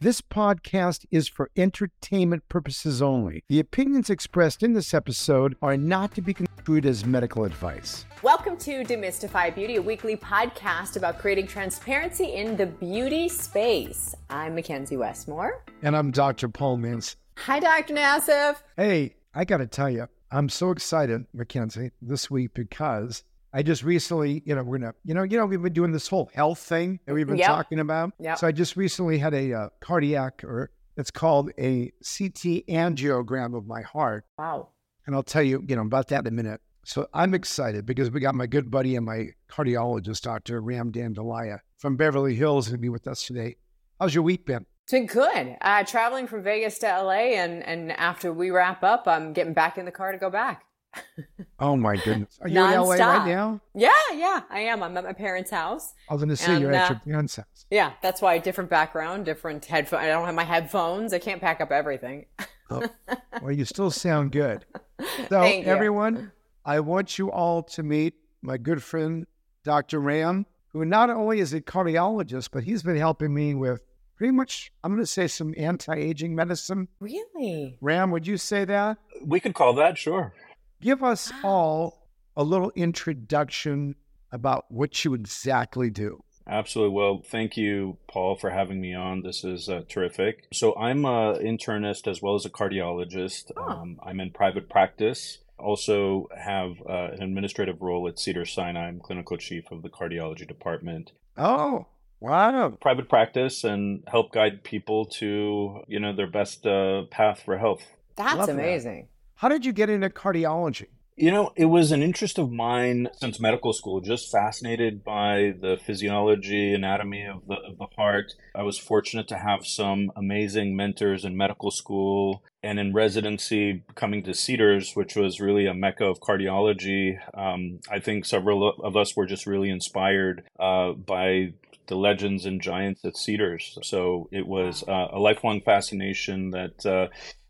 This podcast is for entertainment purposes only. The opinions expressed in this episode are not to be construed as medical advice. Welcome to Demystify Beauty, a weekly podcast about creating transparency in the beauty space. I'm McKenzie Westmore. And I'm Dr. Paul Mintz. Hi, Dr. Nassif. Hey, I got to tell you, I'm so excited, McKenzie, this week because I just recently, you know, we're gonna, you know, you know, we've been doing this whole health thing that we've been Yep. talking about. Yep. So I just recently had a uh, cardiac, or it's called a CT angiogram of my heart, Wow. and I'll tell you, you know, about that in a minute. So I'm excited because we got my good buddy and my cardiologist, Dr. Ram Dandillaya from Beverly Hills, to be with us today. How's your week been? It's been good. Uh, traveling from Vegas to LA, and, and after we wrap up, I'm getting back in the car to go back. Oh my goodness, are you in LA Nonstop. right now? Yeah, yeah, I am. I'm at my parents' house. I was going to say you're at uh, your parents' house. Yeah, that's why different background, different headphones. I don't have my headphones. I can't pack up everything. Oh, well, you still sound good. So, Thank you. everyone, I want you all to meet my good friend, Dr. Ram, who not only is a cardiologist, but he's been helping me with pretty much, I'm going to say, some anti aging medicine. Really? Ram, would you say that? We could call that, sure. Give us all a little introduction about what you exactly do. Absolutely. Well, thank you, Paul, for having me on. This is uh, terrific. So, I'm an internist as well as a cardiologist. Oh. Um, I'm in private practice. Also, have uh, an administrative role at Cedar Sinai. I'm clinical chief of the cardiology department. Oh, wow. Private practice and help guide people to you know their best uh, path for health. That's Love that. How did you get into cardiology? You know, it was an interest of mine since medical school, just fascinated by the physiology, anatomy of the, of the heart. I was fortunate to have some amazing mentors in medical school and in residency coming to Cedars, which was really a mecca of cardiology. Um, I think several of us were just really inspired uh, by the legends and giants at Cedars. So it was uh, a lifelong fascination that uh,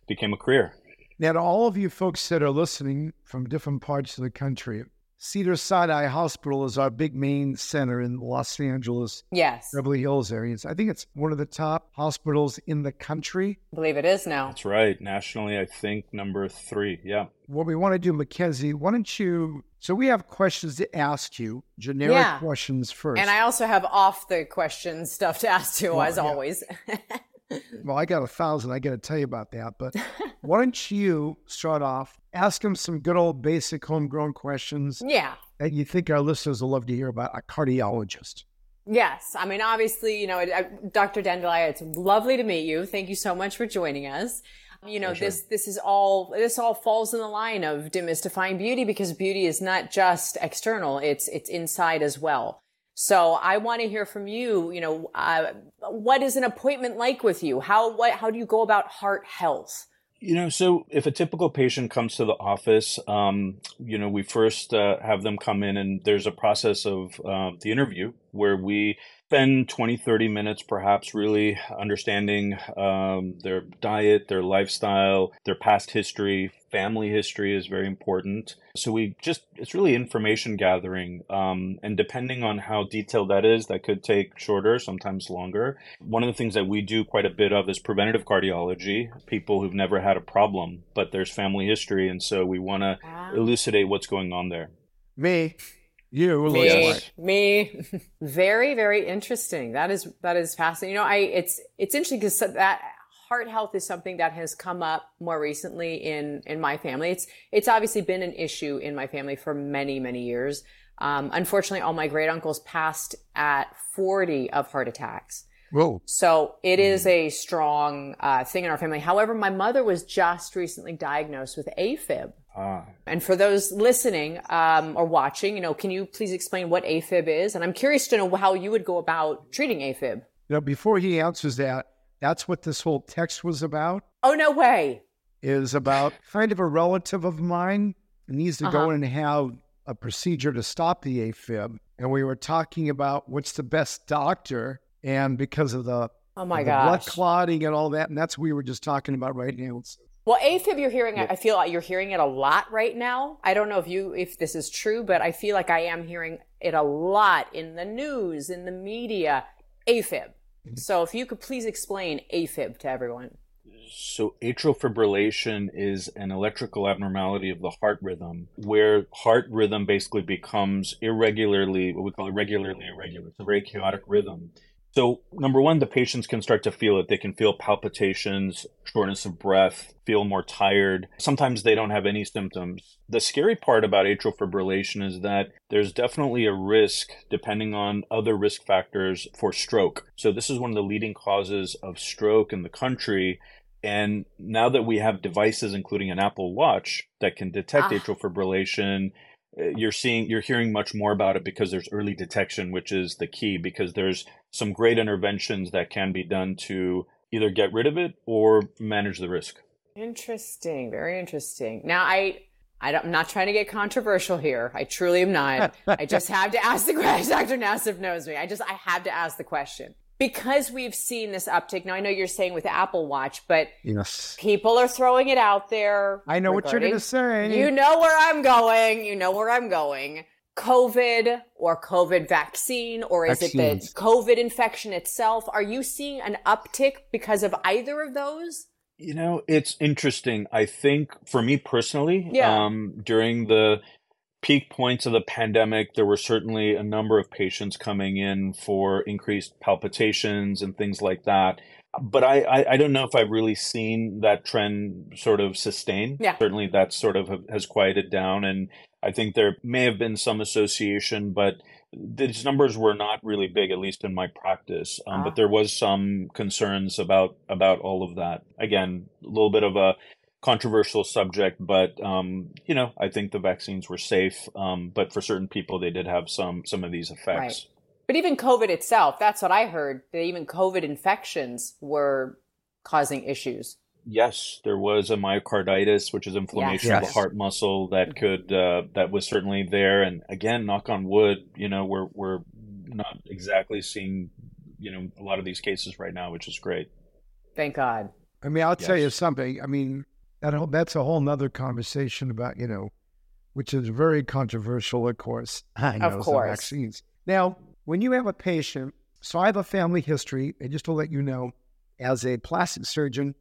became a career. Now, to all of you folks that are listening from different parts of the country, Cedar Sinai Hospital is our big main center in Los Angeles, Yes, Beverly Hills areas. I think it's one of the top hospitals in the country. I believe it is now. That's right. Nationally, I think number three. Yeah. What we want to do, McKenzie, why don't you? So, we have questions to ask you, generic Yeah. questions first. And I also have off the question stuff to ask you, Well, as yeah. always. well, I got a thousand. I got to tell you about that. But why don't you start off? Ask them some good old basic homegrown questions yeah. that you think our listeners will love to hear about a cardiologist. Yes. I mean, obviously, you know, Dr. Dandillaya, it's lovely to meet you. Thank you so much for joining us. You know, this, this is all, this all falls in the line of demystifying beauty because beauty is not just external. It's, it's inside as well. So I want to hear from you, you know, uh, what is an appointment like with you? How, what, how do you go about heart health? You know, so if a typical patient comes to the office, um, you know, we first uh, have them come in and there's a process of uh, the interview where we spend 20, 30 minutes perhaps really understanding um, their diet, their lifestyle, their past history. Family history is very important. So we just, it's really information gathering. Um, and depending on how detailed that is, that could take shorter, sometimes longer. One of the things that we do quite a bit of is preventative cardiology, people who've never had a problem, but there's family history. And so we want to Wow. elucidate what's going on there. Me, you, Me, Elizabeth. me. very, very interesting. That is that is fascinating. You know, I it's it's interesting because that heart health is something that has come up more recently in in my family. It's it's obviously been an issue in my family for many many years. Um, unfortunately, all my great uncles passed at forty of heart attacks. Whoa. So it is a strong uh, thing in our family. However, my mother was just recently diagnosed with AFib. Ah, And for those listening um, or watching, you know, can you please explain what AFib is? And I'm curious to know how you would go about treating AFib. Know, before he answers that, that's what this whole text was about. Oh no way! Is about kind of a relative of mine needs to go Uh-huh. in and have a procedure to stop the AFib, and we were talking about what's the best doctor, and because of the, Oh my the blood clotting and all that, and that's what we were just talking about right now. Well, AFib, you're hearing. I feel like you're hearing it a lot right now. I don't know if you if this is true, but I feel like I am hearing it a lot in the news, in the media. AFib. Mm-hmm. So if you could please explain AFib to everyone. So, atrial fibrillation is an electrical abnormality of the heart rhythm where heart rhythm basically becomes irregularly, what we call irregularly irregular. It's a very chaotic rhythm. So, number one, the patients can start to feel it. They can feel palpitations, shortness of breath, feel more tired. Sometimes they don't have any symptoms. The scary part about atrial fibrillation is that there's definitely a risk, depending on other risk factors, for stroke. So, this is one of the leading causes of stroke in the country. And now that we have devices, including an Apple Watch, that can detect ah. atrial fibrillation, you're seeing you're hearing much more about it because there's early detection which is the key because there's some great interventions that can be done to either get rid of it or manage the risk interesting very interesting now i I am not trying to get controversial here. I truly am not. I just have to ask the question. Dr. Nassif knows me. I just, I have to ask the question because we've seen this uptick. Now I know you're saying with Apple Watch, but yes. people are throwing it out there. I know what you're going to say. You know where I'm going. You know where I'm going. COVID or COVID vaccine, or is Vaccines. it the COVID infection itself? Are you seeing an uptick because of either of those? You know, it's interesting. I think for me personally, yeah. um, during the peak points of the pandemic, there were certainly a number of patients coming in for increased palpitations and things like that. But I, I, I don't know if I've really seen that trend sort of sustain. Yeah. Certainly that sort of has quieted down. And I think there may have been some association, but these numbers were not really big, at least in my practice. Um, uh But ah. there was some concerns about about all of that. Again, a little bit of a controversial subject, but um, you know, I think the vaccines were safe. Um, but for certain people, they did have some some of these effects. Right. But even COVID itself, that's what I heard. That even COVID infections were causing issues. Yes, there was a myocarditis, which is inflammation yes. of the heart muscle that mm-hmm. could uh, that was certainly there. And again, knock on wood, you know, we're we're not exactly seeing you know a lot of these cases right now, which is great. Thank God. I mean, I'll yes. tell you something. I mean, that that's a whole nother conversation about you know, which is very controversial, of course. I know, of course. vaccines. Now, when you have a patient, so I have a family history, and just to let you know, as a plastic surgeon,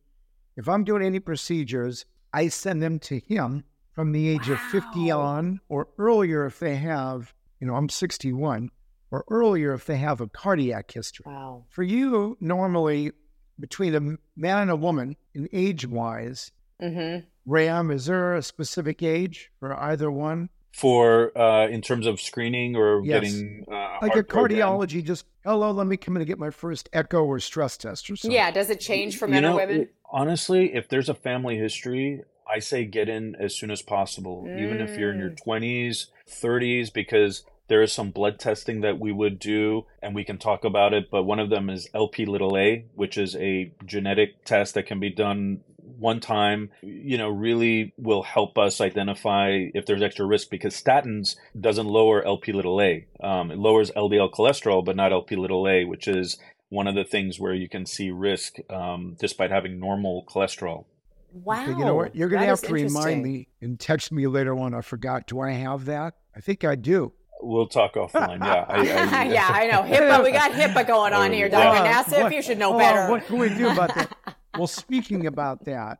if I'm doing any procedures, I send them to him from the age wow. of 50 on or earlier if they have, you know, I'm 61 or earlier if they have a cardiac history. Wow. For you, normally between a man and a woman, in age wise, Mm-hmm. Ram, is there a specific age for either one? For uh, in terms of screening or yes. getting uh, like a cardiology, program? just hello, let me come in and get my first echo or stress test or something. Yeah, does it change for men know, or women? It, honestly, if there's a family history, I say get in as soon as possible, mm. even if you're in your 20s, 30s, because there is some blood testing that we would do and we can talk about it but one of them is lp little a which is a genetic test that can be done one time, you know, really will help us identify if there's extra risk because statins doesn't lower LP little a. Um, it lowers LDL cholesterol, but not LP little a, which is one of the things where you can see risk um, despite having normal cholesterol. Wow. Okay, you know what? You're going to have to remind me and text me later on. I forgot. Do I have that? I think I do. We'll talk offline. Yeah, I, I, yeah, I know. HIPAA. We got HIPAA going on here, Dr. Yeah. Nassif. You should know better. what can we do about that? well, speaking about that,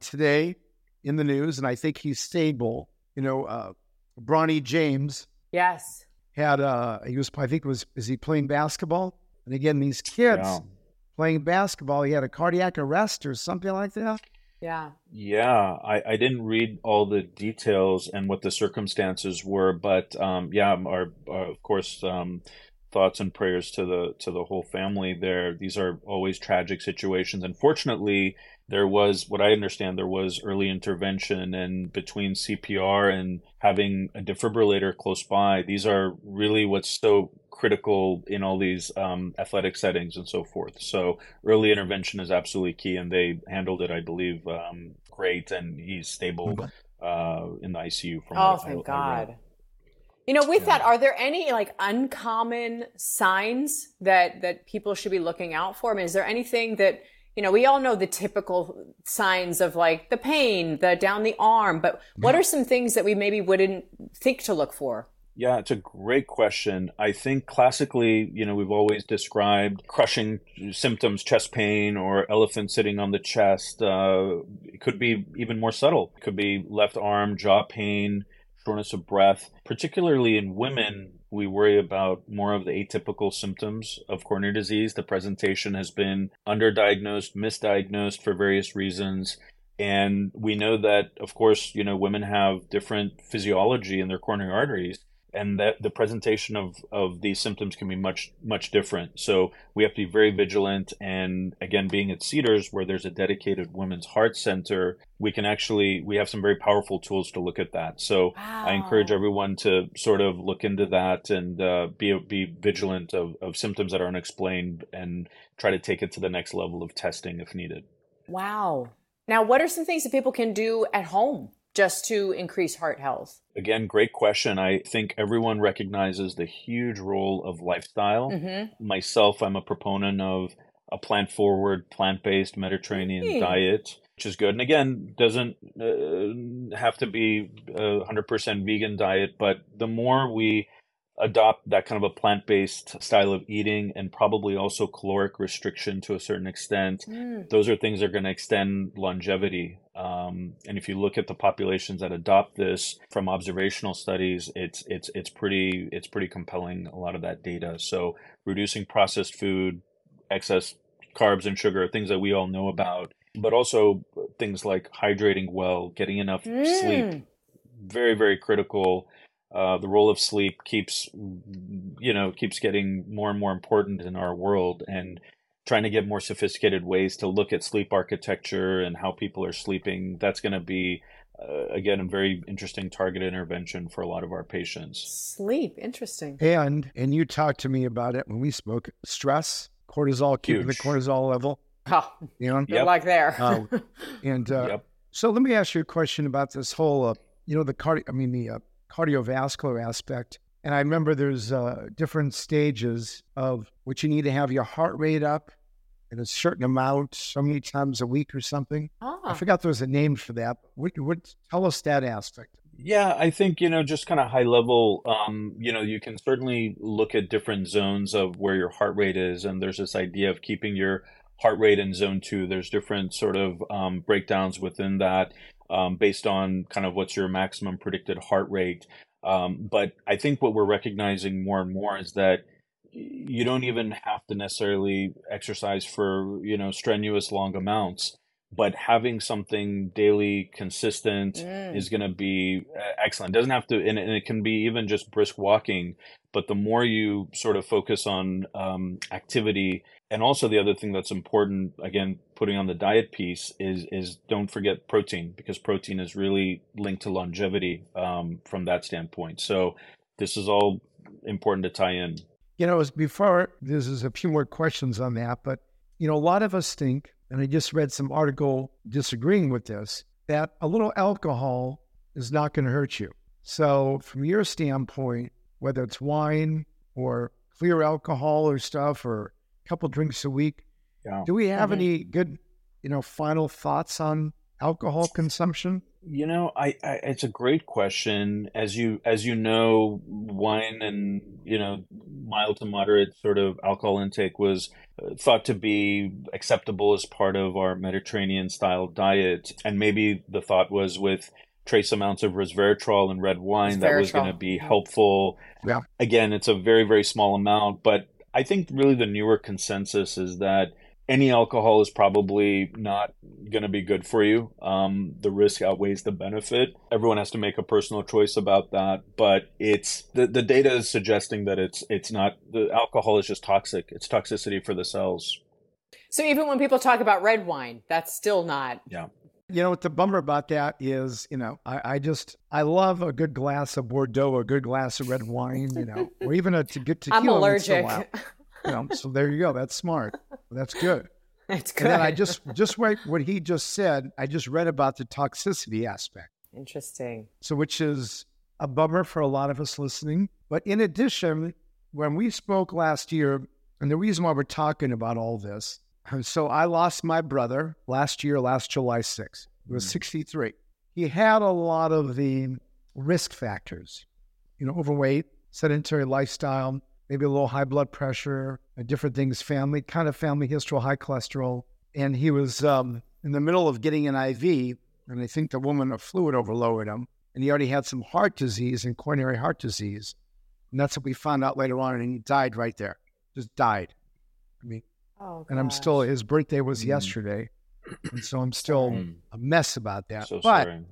today in the news, and I think he's stable. You know, uh, Bronny James. Yes. Had uh, he was I think was is he playing basketball? And again, these kids yeah. playing basketball, he had a cardiac arrest or something like that. Yeah. Yeah, I, I didn't read all the details and what the circumstances were, but um, yeah, our, our, of course um, thoughts and prayers to the to the whole family there. These are always tragic situations. Unfortunately, there was what I understand there was early intervention and between CPR and having a defibrillator close by. These are really what's so critical in all these um, athletic settings and so forth. So early intervention is absolutely key, and they handled it, I believe, um, great. And he's stable uh, in the ICU. From oh, thank I, God. I you know, with that, are there any like uncommon signs that that people should be looking out for? I mean, is there anything that you know, we all know the typical signs of like the pain, the down the arm, but what are some things that we maybe wouldn't think to look for? Yeah, it's a great question. I think classically, you know, we've always described crushing symptoms, chest pain or elephant sitting on the chest. Uh, it could be even more subtle. It could be left arm, jaw pain, shortness of breath. Particularly in women, we worry about more of the atypical symptoms of coronary disease. The presentation has been underdiagnosed, misdiagnosed for various reasons. And we know that, of course, you know, women have different physiology in their coronary arteries and that the presentation of, of these symptoms can be much much different. So we have to be very vigilant. And again, being at Cedars, where there's a dedicated women's heart center, we can actually we have some very powerful tools to look at that. So wow. I encourage everyone to sort of look into that and uh, be be vigilant of, of symptoms that are unexplained and try to take it to the next level of testing if needed. Wow. Now, what are some things that people can do at home just to increase heart health? Again, great question. I think everyone recognizes the huge role of lifestyle. Mm-hmm. Myself, I'm a proponent of a plant forward, plant based Mediterranean diet, which is good. And again, doesn't uh, have to be a 100% vegan diet, but the more we adopt that kind of a plant based style of eating and probably also caloric restriction to a certain extent. Mm. Those are things that are going to extend longevity. Um, and if you look at the populations that adopt this from observational studies, it's it's it's pretty it's pretty compelling. A lot of that data. So reducing processed food, excess carbs and sugar, things that we all know about, but also things like hydrating well, getting enough mm. sleep, very very critical uh, the role of sleep keeps you know keeps getting more and more important in our world and trying to get more sophisticated ways to look at sleep architecture and how people are sleeping that's going to be uh, again a very interesting target intervention for a lot of our patients sleep interesting and and you talked to me about it when we spoke stress cortisol keeping the cortisol level oh you know yep. like there uh, and uh, yep. so let me ask you a question about this whole uh, you know the cardi i mean the uh, cardiovascular aspect. And I remember there's uh, different stages of what you need to have your heart rate up in a certain amount, so many times a week or something. I ah. forgot there was a name for that. What, what, tell us that aspect. Yeah, I think, you know, just kind of high level, um, you know, you can certainly look at different zones of where your heart rate is. And there's this idea of keeping your heart rate in zone two. There's different sort of um, breakdowns within that um, based on kind of what's your maximum predicted heart rate. Um, but I think what we're recognizing more and more is that you don't even have to necessarily exercise for you know strenuous long amounts but having something daily consistent mm. is going to be uh, excellent. It doesn't have to and, and, it can be even just brisk walking but the more you sort of focus on um, activity and also the other thing that's important again putting on the diet piece is is don't forget protein because protein is really linked to longevity um, from that standpoint. So this is all important to tie in you know as before there's a few more questions on that but you know a lot of us think and i just read some article disagreeing with this that a little alcohol is not going to hurt you so from your standpoint whether it's wine or clear alcohol or stuff or a couple drinks a week. Yeah. Do we have mm-hmm. any good, you know, final thoughts on alcohol consumption? You know, I, I, it's a great question. As you as you know, wine and you know mild to moderate sort of alcohol intake was uh, thought to be acceptable as part of our Mediterranean style diet, and maybe the thought was with trace amounts of resveratrol in red wine that was going to be helpful. Yeah. Again, it's a very very small amount, but I think really the newer consensus is that any alcohol is probably not going to be good for you. Um, the risk outweighs the benefit. Everyone has to make a personal choice about that, but it's the, the data is suggesting that it's it's not the alcohol is just toxic. It's toxicity for the cells. So even when people talk about red wine, that's still not yeah. You know what the bummer about that is, you know, I, I just I love a good glass of Bordeaux, a good glass of red wine, you know, or even a to get tequila. I'm allergic. You know, so there you go. That's smart. That's good. That's good. And then I just just what what he just said. I just read about the toxicity aspect. Interesting. So, which is a bummer for a lot of us listening. But in addition, when we spoke last year, and the reason why we're talking about all this so I lost my brother last year, last July 6th. He was mm. 63. He had a lot of the risk factors. you know, overweight, sedentary lifestyle, maybe a little high blood pressure, different things, family, kind of family history, high cholesterol. And he was um, in the middle of getting an IV, and I think the woman of fluid overloaded him. And he already had some heart disease and coronary heart disease. And that's what we found out later on. And he died right there, just died. I mean, oh, and I'm still, his birthday was mm. yesterday. And so I'm still mm. a mess about that. So but, sorry.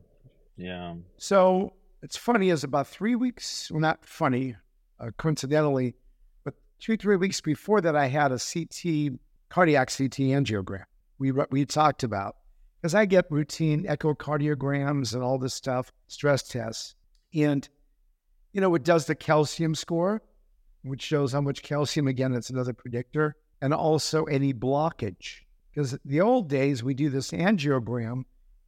Yeah. So it's funny, is about three weeks, well, not funny, uh, coincidentally, but two, three weeks before that, I had a CT, cardiac CT angiogram. We, we talked about because I get routine echocardiograms and all this stuff, stress tests. And, you know, it does the calcium score, which shows how much calcium, again, it's another predictor, and also any blockage. Because the old days, we do this angiogram.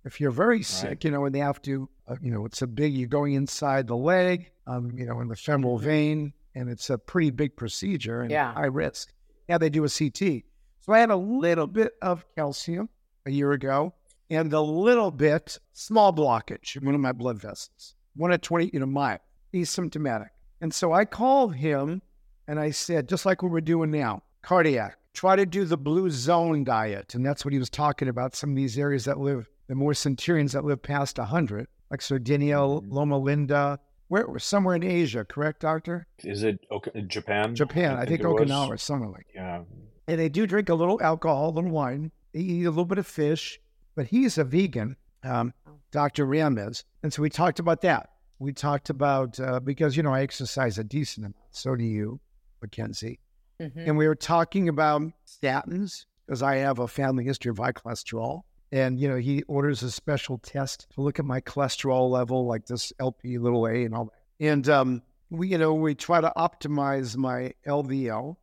If you're very sick, right. you know, and they have to, uh, you know, it's a big, you're going inside the leg, um, you know, in the femoral mm-hmm. vein, and it's a pretty big procedure and yeah. high risk. Yeah, they do a CT. So I had a little bit of calcium a year ago and a little bit small blockage in one of my blood vessels, one at 20, you know, my, he's symptomatic. And so I called him and I said, just like what we're doing now, cardiac, try to do the blue zone diet. And that's what he was talking about. Some of these areas that live, the more centurions that live past 100, like Sardinia, mm-hmm. Loma Linda, where somewhere in Asia, correct, doctor? Is it okay, Japan? Japan, I, I think, think Okinawa or something like. Yeah. And they do drink a little alcohol, a little wine. They eat a little bit of fish but he's a vegan, um, oh. Dr. Ramez. And so we talked about that. We talked about, uh, because, you know, I exercise a decent amount. So do you, McKenzie. Mm-hmm. And we were talking about statins because I have a family history of high cholesterol. And, you know, he orders a special test to look at my cholesterol level, like this LP little a and all that. And um, we, you know, we try to optimize my LDL,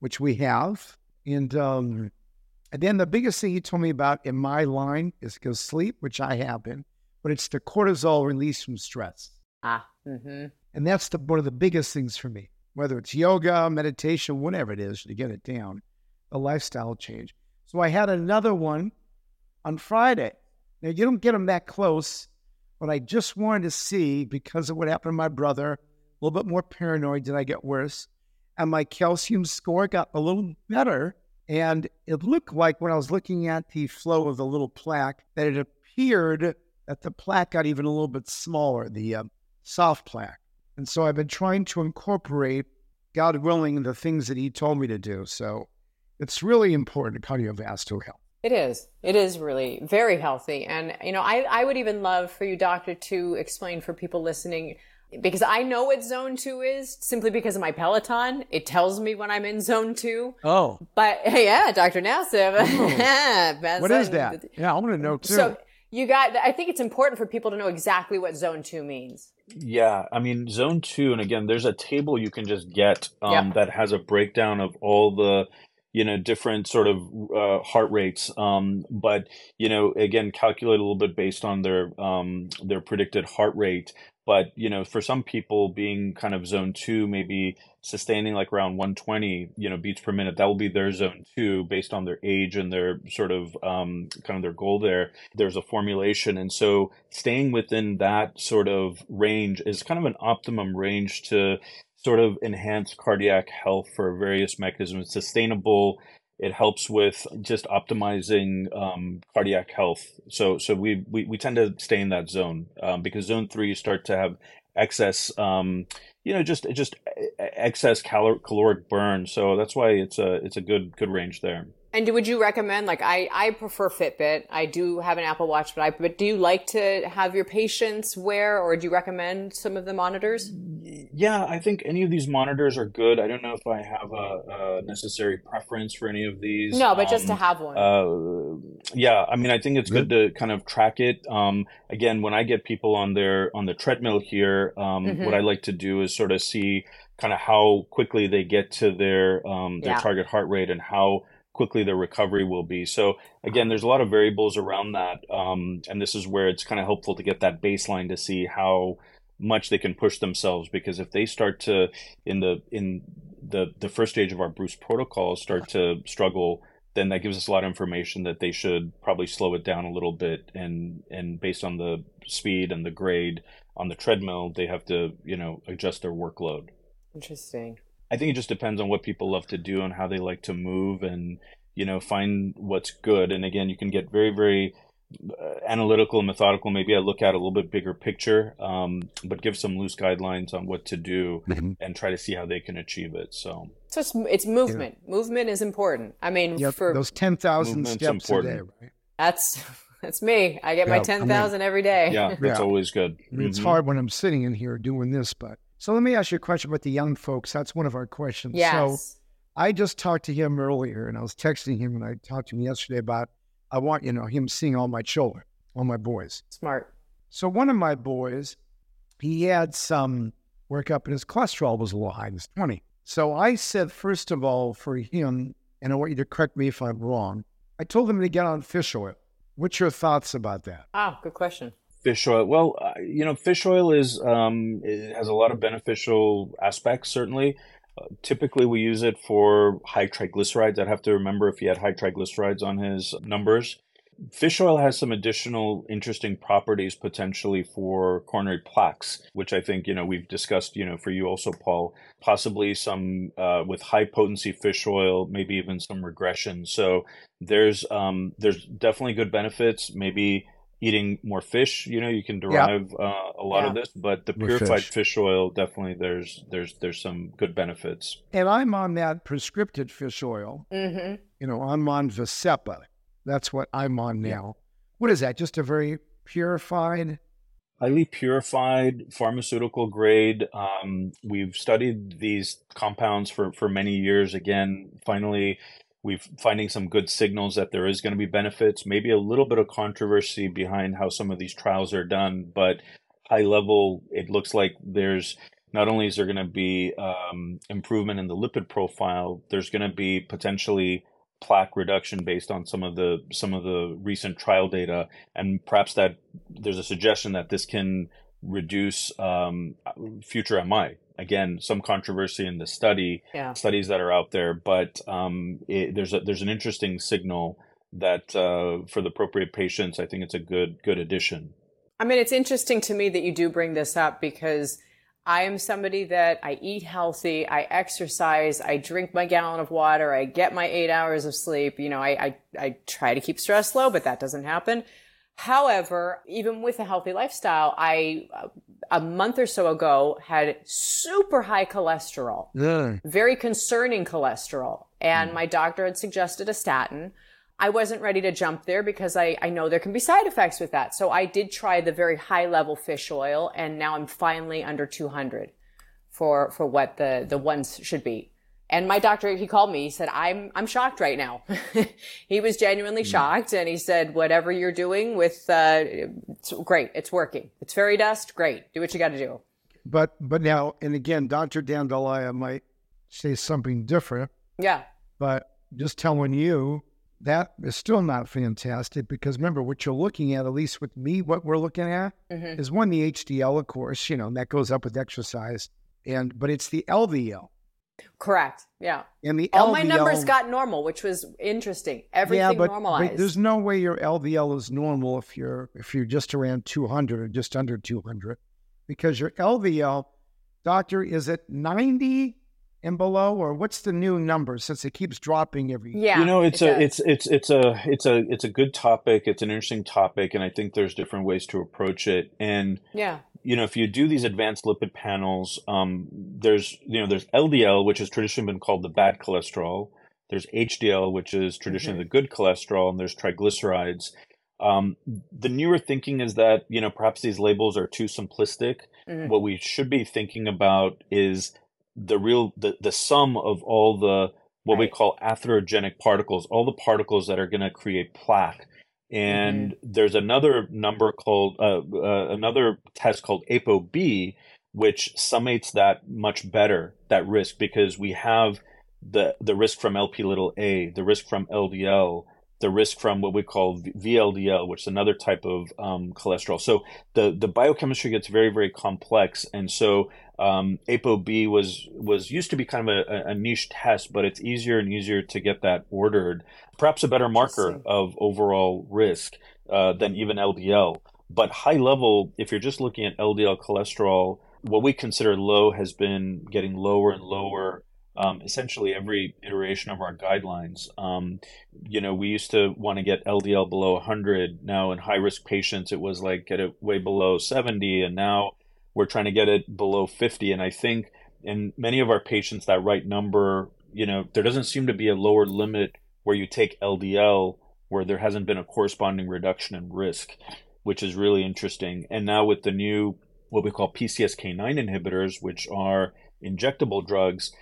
which we have. And um, and then the biggest thing he told me about in my line is because sleep, which I have been, but it's the cortisol release from stress. Ah, mm-hmm. and that's the, one of the biggest things for me. Whether it's yoga, meditation, whatever it is to get it down, a lifestyle change. So I had another one on Friday. Now you don't get them that close, but I just wanted to see because of what happened to my brother. A little bit more paranoid. Did I get worse? And my calcium score got a little better and it looked like when I was looking at the flow of the little plaque that it appeared that the plaque got even a little bit smaller, the uh, soft plaque. And so I've been trying to incorporate, God willing, the things that He told me to do. So it's really important cardiovascular health. It is. It is really very healthy. And, you know, I, I would even love for you, doctor, to explain for people listening because I know what zone two is simply because of my Peloton. It tells me when I'm in zone two. Oh. But yeah, Dr. Nassif. Oh. what is that? Yeah, I want to know too. So you got, I think it's important for people to know exactly what zone two means. Yeah, I mean, zone two, and again, there's a table you can just get um, yep. that has a breakdown of all the you know different sort of uh, heart rates um, but you know again calculate a little bit based on their um, their predicted heart rate but you know, for some people, being kind of zone two, maybe sustaining like around 120, you know, beats per minute, that will be their zone two based on their age and their sort of um, kind of their goal there. There's a formulation, and so staying within that sort of range is kind of an optimum range to sort of enhance cardiac health for various mechanisms, sustainable it helps with just optimizing um, cardiac health. So so we, we we tend to stay in that zone um, because zone three you start to have excess um, you know just just excess calor- caloric burn. So that's why it's a it's a good good range there. And would you recommend like I I prefer Fitbit. I do have an Apple Watch, but I but do you like to have your patients wear or do you recommend some of the monitors? Yeah, I think any of these monitors are good. I don't know if I have a, a necessary preference for any of these. No, but um, just to um, have one. Uh, yeah, I mean, I think it's good, good to kind of track it. Um, again, when I get people on their on the treadmill here, um, mm-hmm. what I like to do is sort of see kind of how quickly they get to their um, their yeah. target heart rate and how quickly their recovery will be. So again, there's a lot of variables around that, um, and this is where it's kind of helpful to get that baseline to see how much they can push themselves. Because if they start to in the in the the first stage of our Bruce protocol start to struggle then that gives us a lot of information that they should probably slow it down a little bit and and based on the speed and the grade on the treadmill they have to you know adjust their workload interesting i think it just depends on what people love to do and how they like to move and you know find what's good and again you can get very very uh, analytical and methodical maybe i look at a little bit bigger picture um, but give some loose guidelines on what to do mm-hmm. and try to see how they can achieve it so so it's, it's movement yeah. movement is important i mean yep, for those 10,000 steps important. a day right that's that's me i get yeah, my 10,000 I mean, every day yeah that's yeah. always good I mean, it's mm-hmm. hard when i'm sitting in here doing this but so let me ask you a question about the young folks that's one of our questions yes. so I just talked to him earlier and I was texting him and I talked to him yesterday about I want, you know, him seeing all my children, all my boys. Smart. So one of my boys, he had some workup and his cholesterol was a little high. It was 20. So I said, first of all, for him, and I want you to correct me if I'm wrong, I told him to get on fish oil. What's your thoughts about that? Ah, good question. Fish oil. Well, uh, you know, fish oil is um, has a lot of beneficial aspects. Certainly, uh, typically, we use it for high triglycerides. I'd have to remember if he had high triglycerides on his numbers. Fish oil has some additional interesting properties potentially for coronary plaques, which I think you know we've discussed. You know, for you also, Paul, possibly some uh, with high potency fish oil, maybe even some regression. So there's um, there's definitely good benefits. Maybe eating more fish you know you can derive yeah. uh, a lot yeah. of this but the purified fish. fish. oil definitely there's there's there's some good benefits and i'm on that prescripted fish oil mm-hmm. you know i'm on Vascepa that's what i'm on now yeah. what is that just a very purified highly purified pharmaceutical grade um, we've studied these compounds for for many years again finally we've finding some good signals that there is going to be benefits maybe a little bit of controversy behind how some of these trials are done but high level it looks like there's not only is there going to be um, improvement in the lipid profile there's going to be potentially plaque reduction based on some of the some of the recent trial data and perhaps that there's a suggestion that this can reduce um, future mi again some controversy in the study yeah. studies that are out there but um, it, there's a there's an interesting signal that uh, for the appropriate patients i think it's a good good addition. I mean it's interesting to me that you do bring this up because i am somebody that i eat healthy i exercise i drink my gallon of water i get my eight hours of sleep you know i i, I try to keep stress low but that doesn't happen However, even with a healthy lifestyle, I a month or so ago had super high cholesterol, yeah. very concerning cholesterol, and mm. my doctor had suggested a statin. I wasn't ready to jump there because I, I know there can be side effects with that. So I did try the very high level fish oil, and now I'm finally under 200 for for what the the ones should be. And my doctor, he called me. He said, "I'm I'm shocked right now." he was genuinely mm. shocked, and he said, "Whatever you're doing with, uh, it's great. It's working. It's fairy dust. Great. Do what you got to do." But but now, and again, Doctor Dandillaya might say something different. Yeah. But just telling you that is still not fantastic because remember what you're looking at, at least with me, what we're looking at mm-hmm. is one the HDL, of course, you know, and that goes up with exercise, and but it's the LDL. Correct. Yeah. And the all LDL, my numbers got normal, which was interesting. Everything yeah, but, normalized. But there's no way your LDL is normal if you're if you're just around 200 or just under 200, because your LDL, doctor, is it 90 and below, or what's the new number since it keeps dropping every? Yeah. You know, it's it a does. it's it's it's a it's a it's a good topic. It's an interesting topic, and I think there's different ways to approach it. And yeah you know, if you do these advanced lipid panels, um, there's you know there's LDL, which has traditionally been called the bad cholesterol. There's HDL, which is traditionally mm-hmm. the good cholesterol, and there's triglycerides. Um, the newer thinking is that you know perhaps these labels are too simplistic. Mm-hmm. What we should be thinking about is the real the the sum of all the what right. we call atherogenic particles, all the particles that are going to create plaque and mm-hmm. there's another number called uh, uh, another test called ApoB, which summates that much better that risk because we have the the risk from LP little a, the risk from LDL, the risk from what we call VLDL, which is another type of um, cholesterol. So the the biochemistry gets very very complex, and so um, ApoB was was used to be kind of a, a, niche test, but it's easier and easier to get that ordered. Perhaps a better marker of overall risk uh, than even LDL. But high level, if you're just looking at LDL cholesterol, what we consider low has been getting lower and lower um, essentially every iteration of our guidelines. Um, you know, we used to want to get LDL below 100. Now, in high risk patients, it was like get it way below 70. And now we're trying to get it below 50. And I think in many of our patients, that right number, you know, there doesn't seem to be a lower limit where you take LDL where there hasn't been a corresponding reduction in risk, which is really interesting. And now with the new, what we call PCSK9 inhibitors, which are injectable drugs,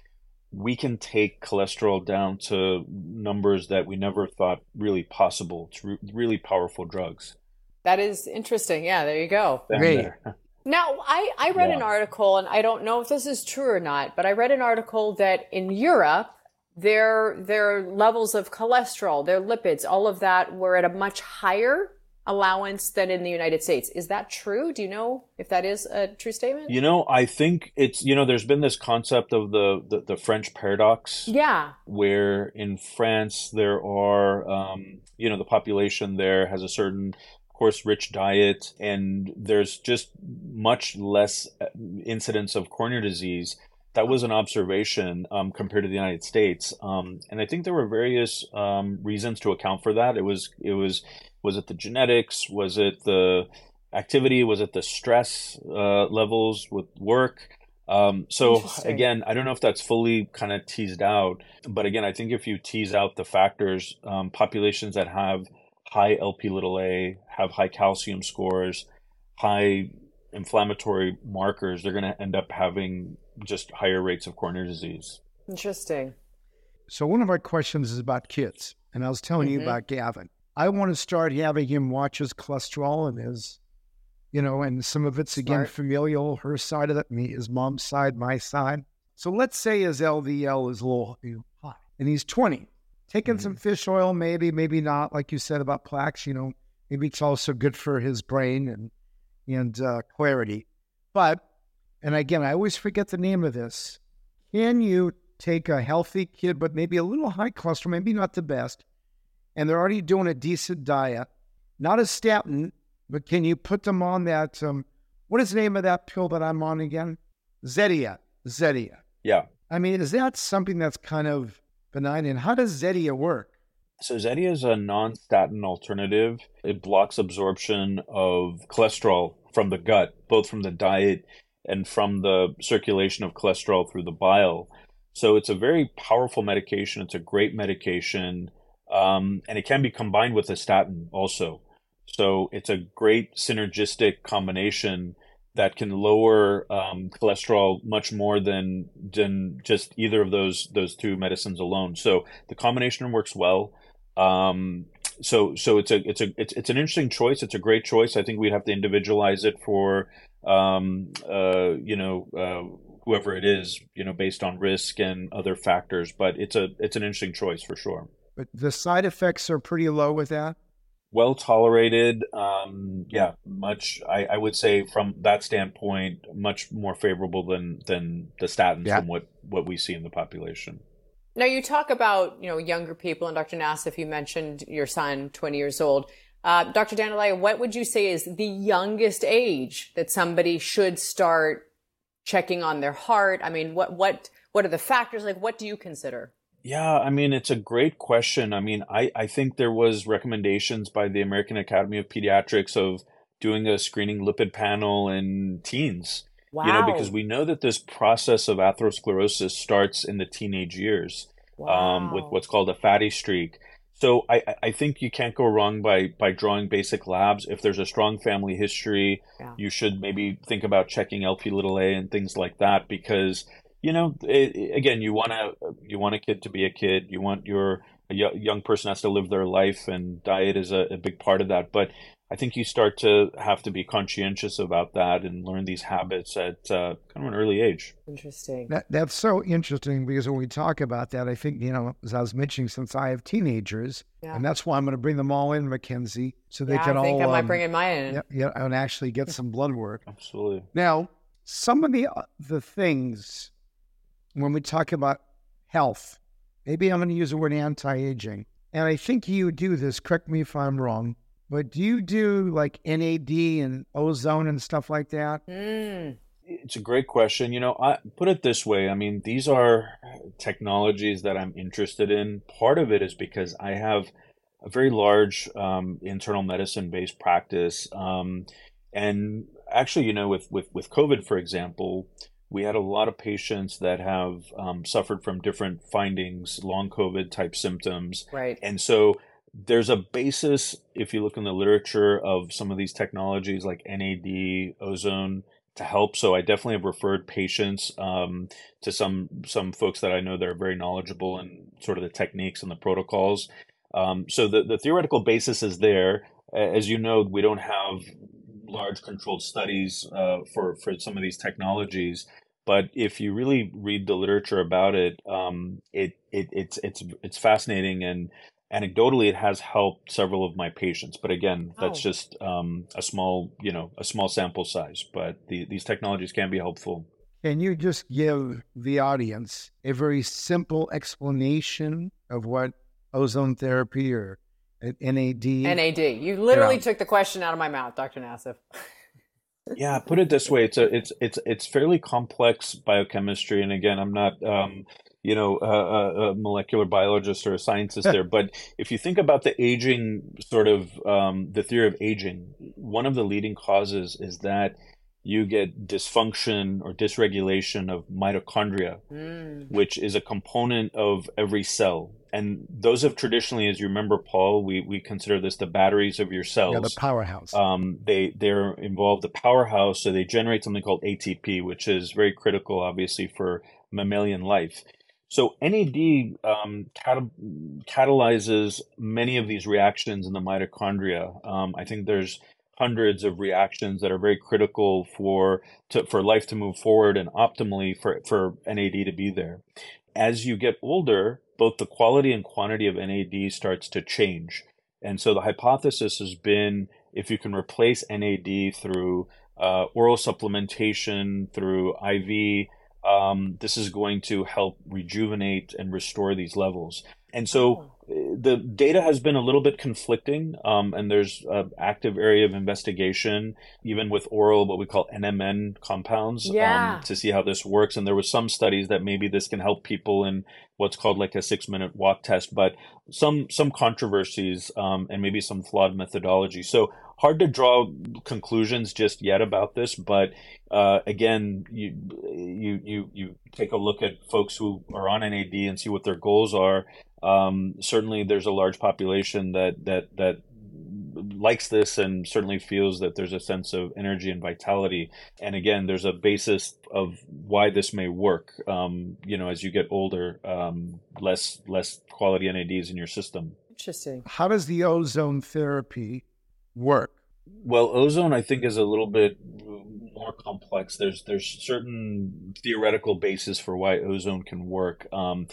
we can take cholesterol down to numbers that we never thought really possible. It's re- really powerful drugs. That is interesting. Yeah, there you go. Great. Now, I, I read yeah. an article, and I don't know if this is true or not, but I read an article that in Europe, their their levels of cholesterol, their lipids, all of that were at a much higher allowance than in the United States. Is that true? Do you know if that is a true statement? You know, I think it's you know, there's been this concept of the the, the French paradox. Yeah. Where in France there are um, you know, the population there has a certain course rich diet and there's just much less uh, incidence of coronary disease that was an observation um, compared to the United States, um, and I think there were various um, reasons to account for that. It was it was was it the genetics? Was it the activity? Was it the stress uh, levels with work? Um, so again, I don't know if that's fully kind of teased out, but again, I think if you tease out the factors, um, populations that have high LP little a, have high calcium scores, high inflammatory markers, they're going to end up having just higher rates of coronary disease. Interesting. So one of our questions is about kids, and I was telling mm-hmm. you about Gavin. I want to start having him watch his cholesterol and his, you know, and some of it's again familial, her side of it, me, his mom's side, my side. So let's say his LDL is a little high and he's 20. Taking mm-hmm. some fish oil, maybe, maybe not, like you said about plaques, you know, maybe it's also good for his brain and and uh, clarity. But, and again, I always forget the name of this. Can you take a healthy kid, but maybe a little high cholesterol, maybe not the best, and they're already doing a decent diet, not a statin, but can you put them on that? Um, what is the name of that pill that I'm on again? Zetia. Zetia. Yeah. I mean, is that something that's kind of benign? And how does Zetia work? So Zetia is a non-statin alternative. It blocks absorption of cholesterol from the gut, both from the diet and from the circulation of cholesterol through the bile. So it's a very powerful medication. It's a great medication um, and it can be combined with a statin also. So it's a great synergistic combination that can lower um, cholesterol much more than than just either of those those two medicines alone. So the combination works well. Um, so so it's a it's a it's, it's an interesting choice. It's a great choice. I think we'd have to individualize it for um, uh, you know uh, whoever it is, you know, based on risk and other factors. But it's a it's an interesting choice for sure. But the side effects are pretty low with that. Well tolerated. Um, yeah, much. I, I, would say from that standpoint, much more favorable than than the statins yeah. from what what we see in the population. Now you talk about you know younger people, and Dr. Nassif, you mentioned your son, twenty years old. Uh, Dr. Dandillaya, what would you say is the youngest age that somebody should start checking on their heart? I mean, what what what are the factors? Like, what do you consider? Yeah, I mean, it's a great question. I mean, I, I think there was recommendations by the American Academy of Pediatrics of doing a screening lipid panel in teens. Wow. You know, because we know that this process of atherosclerosis starts in the teenage years wow. um, with what's called a fatty streak. So I, I think you can't go wrong by by drawing basic labs. If there's a strong family history, yeah. you should maybe think about checking LP little a and things like that because you know, it, again, you want to you want a kid to be a kid. You want your a young person has to live their life, and diet is a, a big part of that. But I think you start to have to be conscientious about that and learn these habits at uh, kind of an early age. Interesting. That, that's so interesting because when we talk about that, I think, you know, as I was mentioning, since I have teenagers, yeah. and that's why I'm going to bring them all in, McKenzie, so they yeah, can I think all. I might um, bring in mine in. Yeah, yeah, and actually get some blood work. Absolutely. Now, some of the uh, the things when we talk about health, maybe I'm going to use the word anti-aging, and I think you do this. Correct me if I'm wrong but do you do like NAD and ozone and stuff like that? Mm. It's a great question. You know, I put it this way. I mean, these are technologies that I'm interested in. Part of it is because I have a very large um, internal medicine based practice. Um, and actually, you know, with, with, with COVID, for example, we had a lot of patients that have um, suffered from different findings, long COVID type symptoms. Right. And so there's a basis if you look in the literature of some of these technologies like NAD, ozone to help. So I definitely have referred patients um, to some some folks that I know that are very knowledgeable in sort of the techniques and the protocols. Um, so the, the theoretical basis is there. As you know, we don't have large controlled studies uh, for for some of these technologies. But if you really read the literature about it, um, it, it it's it's it's fascinating and anecdotally it has helped several of my patients but again that's oh. just um, a small you know a small sample size but the, these technologies can be helpful can you just give the audience a very simple explanation of what ozone therapy or NAD? NAD. You literally yeah. took the question out of my mouth, Dr. Nassif. yeah, put it this way: it's a it's it's it's fairly complex biochemistry, and again, I'm not um, you know, a, a, molecular biologist or a scientist there. But if you think about the aging sort of um, the theory of aging, one of the leading causes is that you get dysfunction or dysregulation of mitochondria, mm. which is a component of every cell. And those have traditionally, as you remember, Paul, we, we consider this the batteries of your cells. Yeah, the powerhouse. Um, they they're involved the powerhouse, so they generate something called ATP, which is very critical, obviously, for mammalian life. So NAD um, catalyzes many of these reactions in the mitochondria. Um, I think there's hundreds of reactions that are very critical for to, for life to move forward and optimally for, for NAD to be there. As you get older, both the quality and quantity of NAD starts to change. And so the hypothesis has been if you can replace NAD through uh, oral supplementation, through IV, um, this is going to help rejuvenate and restore these levels. And so the data has been a little bit conflicting, um, and there's an active area of investigation, even with oral, what we call NMN compounds, um, yeah. um, to see how this works. And there were some studies that maybe this can help people in what's called like a six minute walk test, but some some controversies um, and maybe some flawed methodology. So hard to draw conclusions just yet about this, but uh, again, you you you you take a look at folks who are on NAD and see what their goals are. Um, certainly, there's a large population that that that likes this and certainly feels that there's a sense of energy and vitality. And again, there's a basis of why this may work. Um, you know, as you get older, um, less less quality NADs in your system. Interesting. How does the ozone therapy work? Well, ozone, I think, is a little bit more complex. There's there's certain theoretical basis for why ozone can work. Um,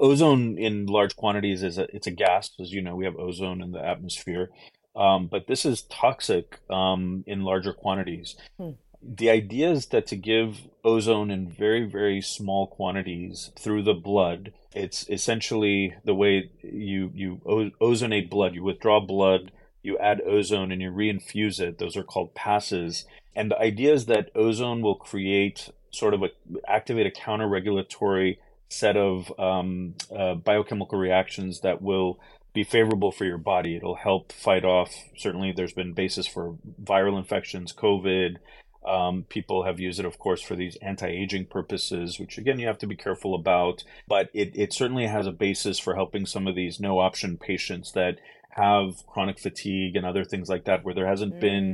ozone in large quantities is a it's a gas, as you know. We have ozone in the atmosphere, um, but this is toxic um, in larger quantities. Hmm. The idea is that to give ozone in very very small quantities through the blood, it's essentially the way you you ozonate blood. You withdraw blood you add ozone and you reinfuse it. Those are called passes. And the idea is that ozone will create sort of a activate a counter regulatory set of um, uh, biochemical reactions that will be favorable for your body. It'll help fight off. Certainly, there's been basis for viral infections, COVID. Um, people have used it, of course, for these anti-aging purposes, which again you have to be careful about. But it, it certainly has a basis for helping some of these no-option patients that have chronic fatigue and other things like that, where there hasn't mm. been,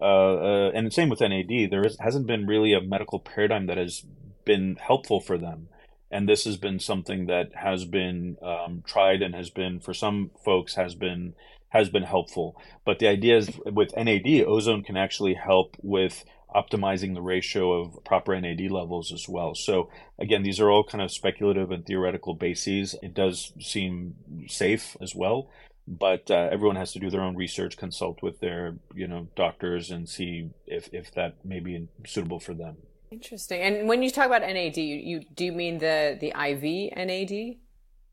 uh, uh, and same with NAD, there is, hasn't been really a medical paradigm that has been helpful for them. and this has been something that has been um, tried and has been for some folks has been has been helpful. But the idea is with NAD, ozone can actually help with optimizing the ratio of proper NAD levels as well. So again, these are all kind of speculative and theoretical bases. It does seem safe as well, but uh, everyone has to do their own research, consult with their you know doctors, and see if if that may be suitable for them. Interesting. And when you talk about NAD, you, you do you mean the the IV NAD?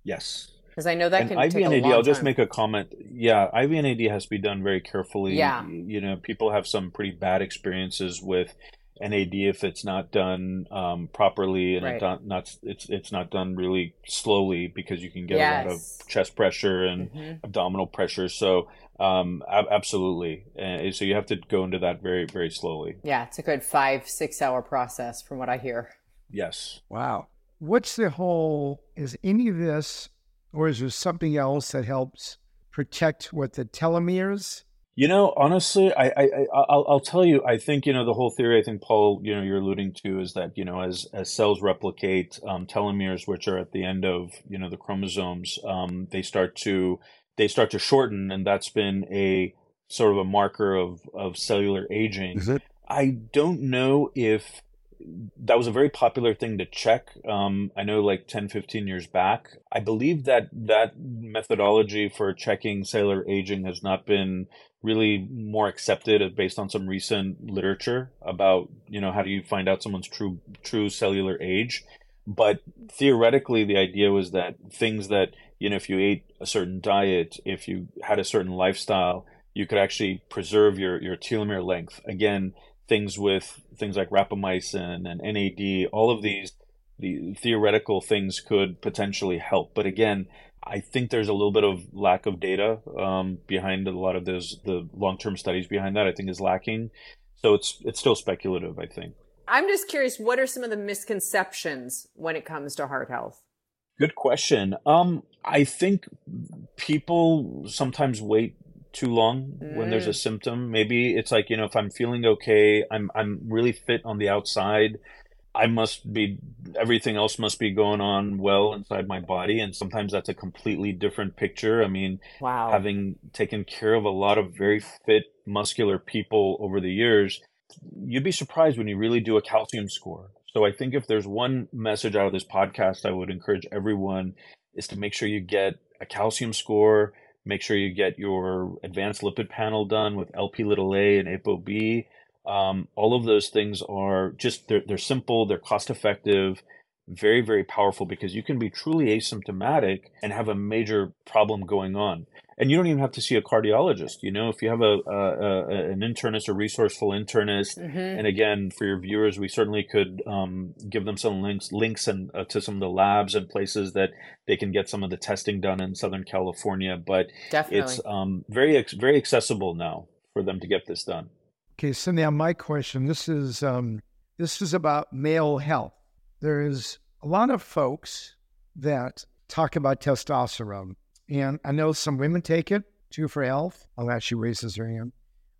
Yes. Because I know that and can IV take NAD, a long I'll just make a comment. Yeah, IV NAD has to be done very carefully. Yeah. You know, people have some pretty bad experiences with NAD if it's not done um, properly and Right. it not, not it's it's not done really slowly because you can get a lot of chest pressure and Mhm. abdominal pressure. So um, ab- absolutely, uh, so you have to go into that very very slowly. Yeah, it's a good five six hour process from what I hear. Yes. Wow. What's the whole, is any of this, or is there something else that helps protect what the telomeres? You know, honestly, I, I, I I'll, I'll tell you. I think you know the whole theory. I think Paul, you know, you're alluding to is that you know as as cells replicate, um, telomeres, which are at the end of you know the chromosomes, um, they start to they start to shorten, and that's been a sort of a marker of of cellular aging. Is it? I don't know if that was a very popular thing to check. Um, I know like 10, 15 years back. I believe that that methodology for checking cellular aging has not been really more accepted based on some recent literature about, you know, how do you find out someone's true true cellular age. But theoretically, the idea was that things that, you know, if you ate a certain diet, if you had a certain lifestyle, you could actually preserve your, your telomere length. Again, things with things like rapamycin and NAD, all of these the theoretical things could potentially help. But again, I think there's a little bit of lack of data um, behind a lot of those the long term studies behind that. I think is lacking. So it's it's still speculative. I think. I'm just curious, what are some of the misconceptions when it comes to heart health? Good question. Um, I think people sometimes wait too long when there's a mm. symptom. Maybe it's like, you know, if I'm feeling okay, I'm I'm really fit on the outside, I must be everything else must be going on well inside my body and sometimes that's a completely different picture. I mean, Wow. having taken care of a lot of very fit muscular people over the years, you'd be surprised when you really do a calcium score. So I think if there's one message out of this podcast I would encourage everyone is to make sure you get a calcium score, make sure you get your advanced lipid panel done with LP little a and ApoB. Um, all of those things are just they're, they're simple, they're cost effective, very very powerful because you can be truly asymptomatic and have a major problem going on and you don't even have to see a cardiologist you know if you have a, a, a an internist a resourceful internist Mhm. and again for your viewers we certainly could um, give them some links links and uh, to some of the labs and places that they can get some of the testing done in southern california but Definitely. it's um, very very accessible now for them to get this done Okay, so now my question. This is um, this is about male health. There is a lot of folks that talk about testosterone, and I know some women take it too for health. Oh, actually raises her hand.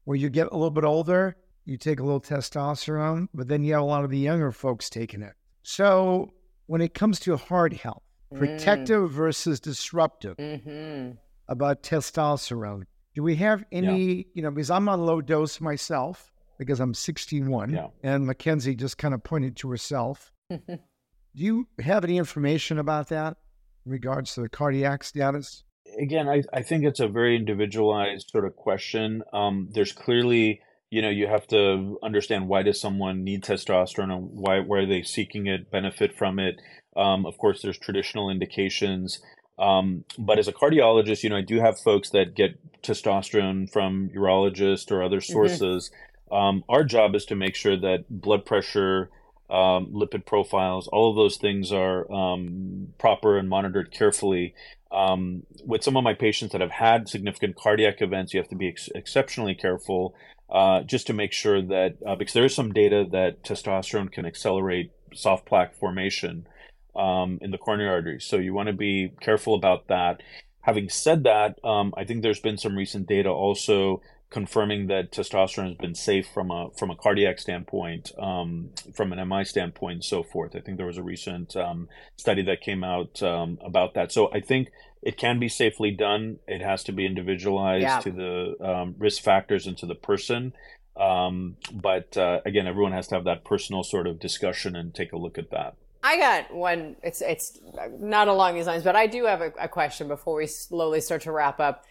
When you get a little bit older, you take a little testosterone, but then you have a lot of the younger folks taking it. So when it comes to heart health, protective versus disruptive hmm about testosterone. Do we have any, you know, because I'm on low dose myself because I'm 61 Yeah. and McKenzie just kind of pointed to herself. Do you have any information about that in regards to the cardiac status? again, I, I think it's a very individualized sort of question. Um, there's clearly, you know, you have to understand why does someone need testosterone and why, why are they seeking it, benefit from it. Um, of course, there's traditional indications. Um, but as a cardiologist, you know, I do have folks that get testosterone from urologists or other sources. Um, our job is to make sure that blood pressure, um, lipid profiles, all of those things are um, proper and monitored carefully. Um, with some of my patients that have had significant cardiac events, you have to be ex- exceptionally careful uh, just to make sure that, uh, because there is some data that testosterone can accelerate soft plaque formation um, in the coronary arteries. So you want to be careful about that. Having said that, um, I think there's been some recent data also confirming that testosterone has been safe from a from a cardiac standpoint, um, from an MI standpoint, and so forth. I think there was a recent um, study that came out um, about that. So I think it can be safely done. It has to be individualized yeah. to the um, risk factors and to the person. Um, but uh, again, everyone has to have that personal sort of discussion and take a look at that. I got one. It's it's not along these lines, but I do have a, a question before we slowly start to wrap up.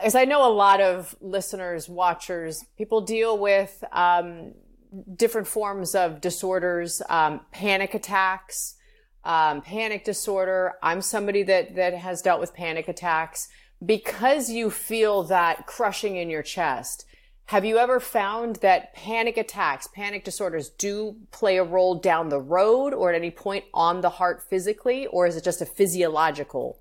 As I know, a lot of listeners, watchers, people deal with um, different forms of disorders, um, panic attacks, um, panic disorder. I'm somebody that that has dealt with panic attacks because you feel that crushing in your chest have you ever found that panic attacks, panic disorders do play a role down the road or at any point on the heart physically, or is it just a physiological?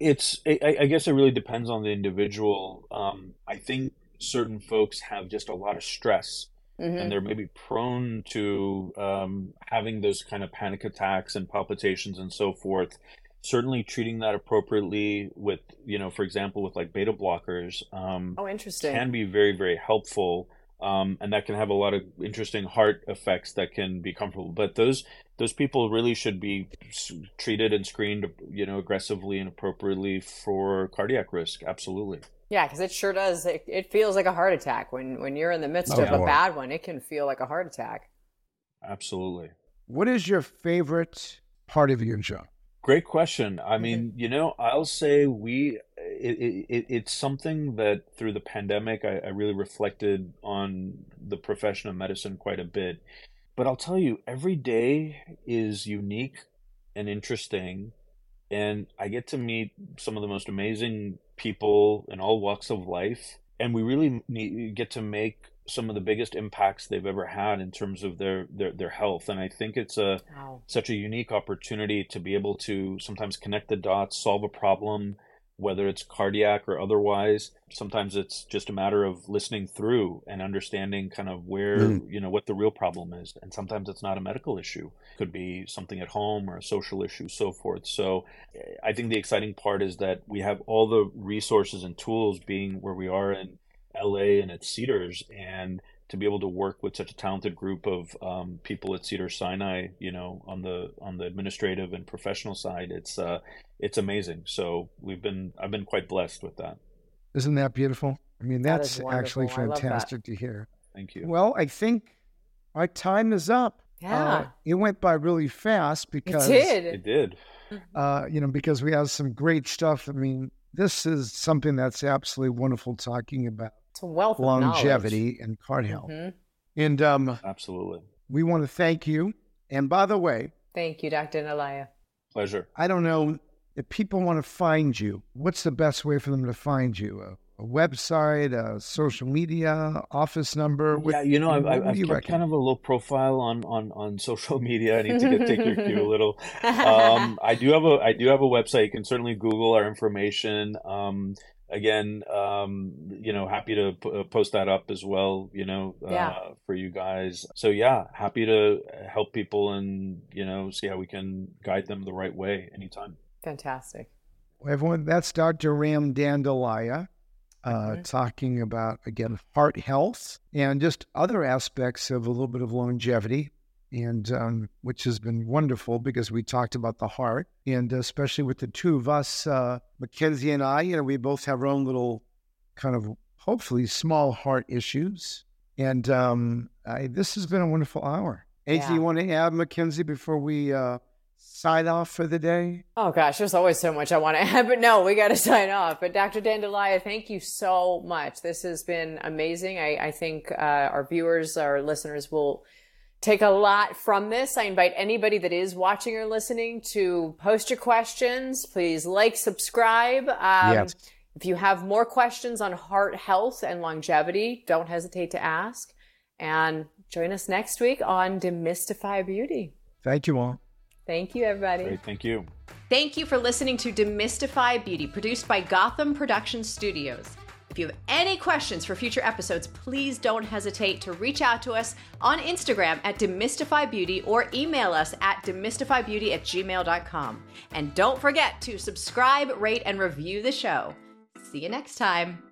It's, I, I guess it really depends on the individual. Um, I think certain folks have just a lot of stress mm-hmm. and they're maybe prone to um, having those kind of panic attacks and palpitations and so forth certainly treating that appropriately with you know for example with like beta blockers um, oh interesting can be very very helpful um, and that can have a lot of interesting heart effects that can be comfortable. But those those people really should be treated and screened you know aggressively and appropriately for cardiac risk. Absolutely. Yeah because it sure does. It, it, feels like a heart attack when when you're in the midst oh, of boy. a bad one it can feel like a heart attack. Absolutely. What is your favorite part of your job? Great question. I mean, mm-hmm. you know, I'll say we it, it, it's something that through the pandemic I, I, really reflected on the profession of medicine quite a bit. But I'll tell you, every day is unique and interesting, and I get to meet some of the most amazing people in all walks of life, and we really need, get to make some of the biggest impacts they've ever had in terms of their their, their health and i think it's a wow. such a unique opportunity to be able to sometimes connect the dots solve a problem whether it's cardiac or otherwise sometimes it's just a matter of listening through and understanding kind of where mm. you know what the real problem is. And sometimes it's not a medical issue. It could be something at home or a social issue so forth. So eh, i think the exciting part is that we have all the resources and tools being where we are in LA and at Cedars, and to be able to work with such a talented group of um, people at Cedar Sinai, you know, on the on the administrative and professional side, it's uh, it's amazing. So we've been I've been quite blessed with that. Isn't that beautiful? I mean, that's that actually fantastic to hear. Thank you. Well, I think our time is up. Yeah, uh, it went by really fast because it did. It did. Uh, you know, because we have some great stuff. I mean, this is something that's absolutely wonderful talking about. It's a wealth longevity and heart health. Mm-hmm. And um, absolutely, we want to thank you. And by the way, thank you, Dr. Nalaya. Pleasure. I don't know if people want to find you. What's the best way for them to find you? A, a website, a social media, office number? What, yeah, you know, I've, I've kept reckon? kind of a low profile on, on, on social media. I need to get, take your cue a little. Um, I do have a I do have a website. You can certainly Google our information. Um, again, um, you know, happy to p- uh, post that up as well, you know, yeah. uh, for you guys. So yeah, happy to help people and, you know, see how we can guide them the right way anytime. Fantastic. Well, everyone, that's Dr. Ram Dandillaya. Uh, mm-hmm. talking about again heart health and just other aspects of a little bit of longevity and um, which has been wonderful because we talked about the heart, and especially with the two of us, uh, McKenzie and I, you know, we both have our own little kind of hopefully small heart issues, and um, I, this has been a wonderful hour. Anything yeah. you want to add, McKenzie, before we uh, sign off for the day? Oh gosh, there's always so much I want to add, but no, we got to sign off. But Dr. Dandillaya, thank you so much. This has been amazing. I, I think uh, our viewers, our listeners will take a lot from this. I invite anybody that is watching or listening to post your questions. Please like, subscribe. Um, yes. If you have more questions on heart health and longevity, don't hesitate to ask. And join us next week on Demystify Beauty. Thank you all. Thank you, everybody. Great. Thank you. Thank you for listening to Demystify Beauty, produced by Gotham Production Studios. If you have any questions for future episodes, please don't hesitate to reach out to us on Instagram at demystifybeauty or email us at demystifybeauty at gmail.com. And don't forget to subscribe, rate, and review the show. See you next time.